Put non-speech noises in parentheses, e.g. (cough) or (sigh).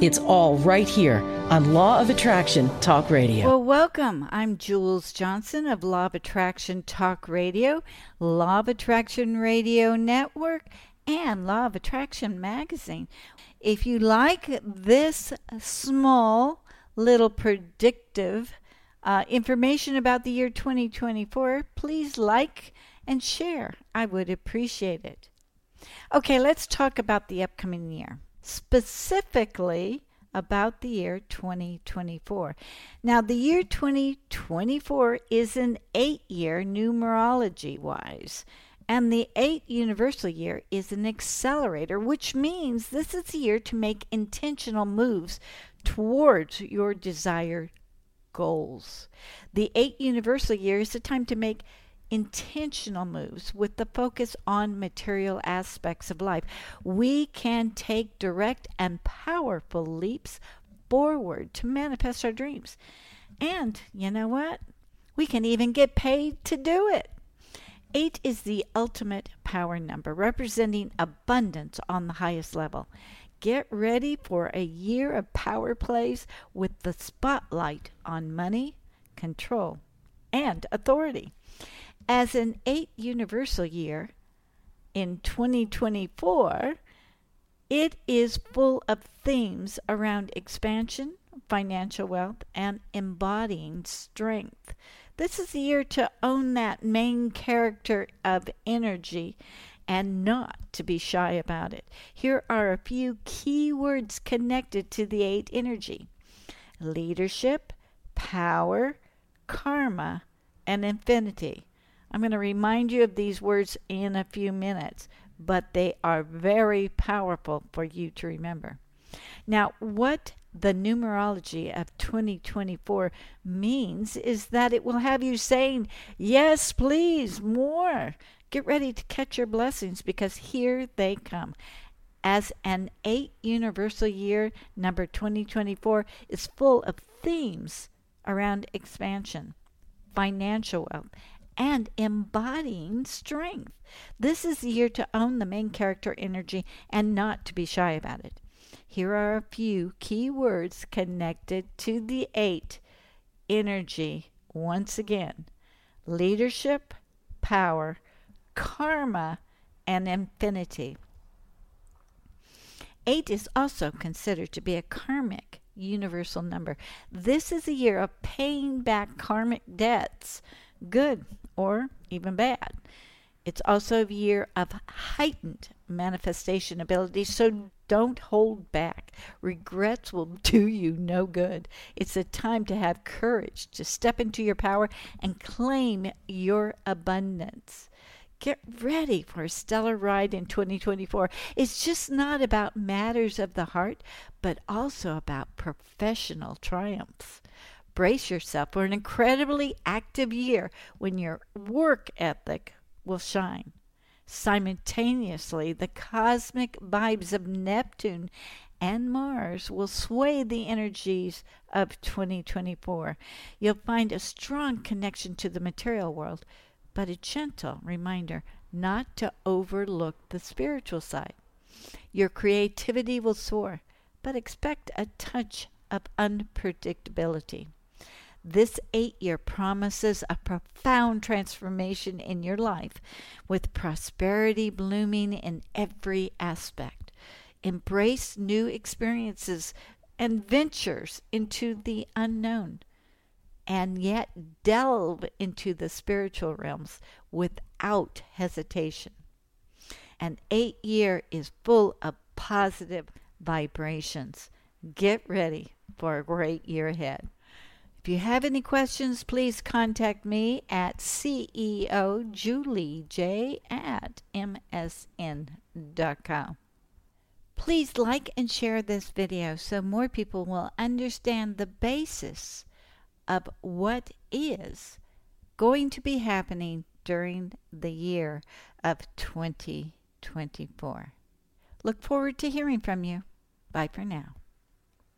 It's all right here on Law of Attraction Talk Radio. Well, welcome. I'm Jules Johnson of Law of Attraction Talk Radio, Law of Attraction Radio Network, and Law of Attraction Magazine. If you like this small little predictive uh, information about the year 2024, please like and share. I would appreciate it. Okay, let's talk about the upcoming year specifically about the year 2024. Now, the year 2024 is an eight year numerology wise, and the eight universal year is an accelerator, which means this is the year to make intentional moves towards your desired goals. The eight universal year is the time to make intentional moves with the focus on material aspects of life, we can take direct and powerful leaps forward to manifest our dreams. And you know what? We can even get paid to do it. Eight is the ultimate power number, representing abundance on the highest level. Get ready for a year of power plays with the spotlight on money, control, and authority. As an eight universal year in 2024, it is full of themes around expansion, financial wealth, and embodying strength. This is the year to own that main character of energy and not to be shy about it. Here are a few key words connected to the eight energy leadership, power, karma, and infinity. I'm going to remind you of these words in a few minutes, but they are very powerful for you to remember. Now, what the numerology of 2024 means is that it will have you saying, Yes, please, more. Get ready to catch your blessings because here they come. As an eight universal year, number 2024 is full of themes around expansion, financial wealth, and embodying strength. This is the year to own the main character energy and not to be shy about it. Here are a few key words connected to the eight energy once again leadership, power, karma, and infinity. Eight is also considered to be a karmic universal number. This is a year of paying back karmic debts, good or even bad. It's also a year of heightened manifestation ability, so don't hold back. Regrets will (laughs) do you no good. It's a time to have courage to step into your power and claim your abundance. Get ready for a stellar ride in 2024. It's just not about matters of the heart, but also about professional triumphs. Brace yourself for an incredibly active year when your work ethic will shine. Simultaneously, the cosmic vibes of Neptune and Mars will sway the energies of 2024. You'll find a strong connection to the material world, but a gentle reminder not to overlook the spiritual side. Your creativity will soar, but expect a touch of unpredictability. This eight year promises a profound transformation in your life with prosperity blooming in every aspect. Embrace new experiences and ventures into the unknown, and yet delve into the spiritual realms without hesitation. An eight year is full of positive vibrations. Get ready for a great year ahead. If you have any questions, please contact me at ceojuliej at msn.com. Please like and share this video so more people will understand the basis of what is going to be happening during the year of 2024. Look forward to hearing from you. Bye for now.